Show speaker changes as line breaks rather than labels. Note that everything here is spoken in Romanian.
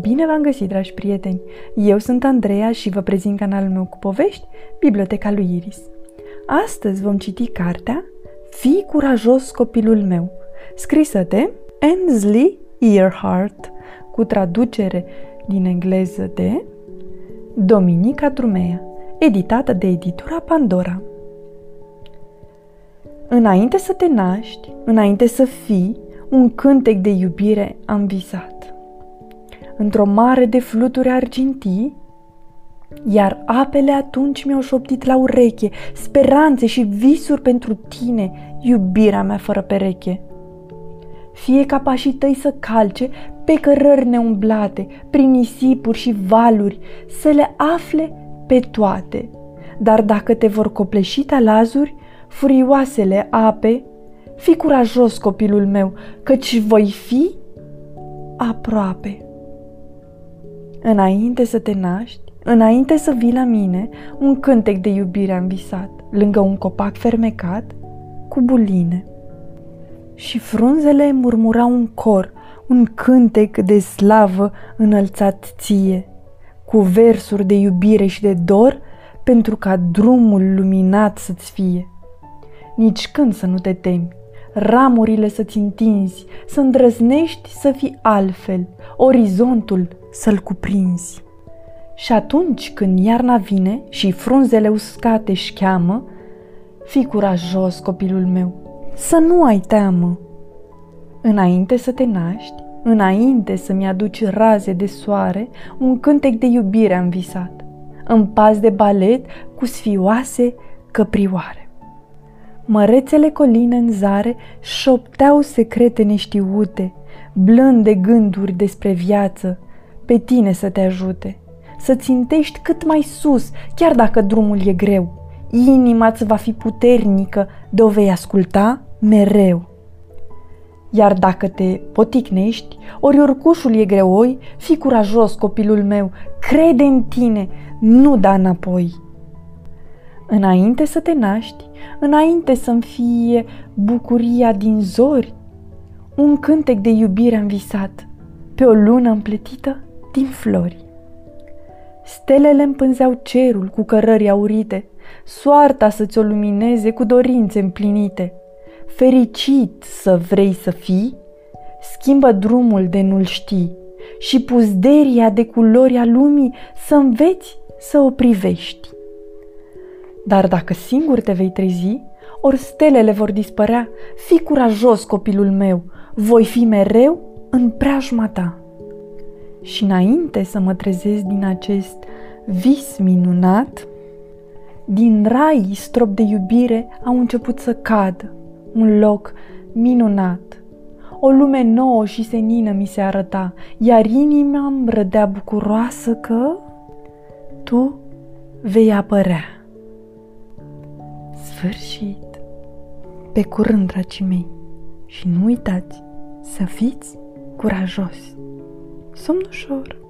Bine v-am găsit, dragi prieteni! Eu sunt Andreea și vă prezint canalul meu cu povești, Biblioteca lui Iris. Astăzi vom citi cartea Fii curajos copilul meu, scrisă de Ensley Earhart, cu traducere din engleză de Dominica Drumea, editată de editura Pandora. Înainte să te naști, înainte să fii, un cântec de iubire am visat. Într-o mare de fluturi argintii, iar apele atunci mi-au șoptit la ureche speranțe și visuri pentru tine, iubirea mea fără pereche. Fie ca pașii tăi să calce pe cărări neumblate, prin nisipuri și valuri, să le afle pe toate. Dar dacă te vor copleși talazuri, furioasele ape, fi curajos, copilul meu, căci voi fi aproape. Înainte să te naști, înainte să vii la mine, un cântec de iubire am visat, lângă un copac fermecat, cu buline. Și frunzele murmurau un cor, un cântec de slavă înălțat ție, cu versuri de iubire și de dor, pentru ca drumul luminat să-ți fie. Nici când să nu te temi, ramurile să-ți întinzi, să îndrăznești să fii altfel, orizontul să-l cuprinzi. Și atunci când iarna vine și frunzele uscate își cheamă, fii curajos, copilul meu, să nu ai teamă. Înainte să te naști, înainte să-mi aduci raze de soare, un cântec de iubire am visat, în pas de balet cu sfioase căprioare. Mărețele coline în zare șopteau secrete neștiute, blânde gânduri despre viață, pe tine să te ajute, să țintești cât mai sus, chiar dacă drumul e greu. Inima îți va fi puternică, de o vei asculta mereu. Iar dacă te poticnești, ori orcușul e greoi, fi curajos, copilul meu, crede în tine, nu da înapoi. Înainte să te naști, înainte să-mi fie bucuria din zori, un cântec de iubire am visat, pe o lună împletită din flori. Stelele împânzeau cerul cu cărări aurite, soarta să-ți o lumineze cu dorințe împlinite. Fericit să vrei să fii, schimbă drumul de nu-l știi și puzderia de culori a lumii să înveți să o privești. Dar dacă singur te vei trezi, ori stelele vor dispărea, fi curajos, copilul meu, voi fi mereu în preajma ta. Și înainte să mă trezesc din acest vis minunat, din rai strop de iubire au început să cadă, un loc minunat. O lume nouă și senină mi se arăta, iar inima îmi rădea bucuroasă că tu vei apărea sfârșit. Pe curând, dragii mei, și nu uitați să fiți curajoși. Somn ușor!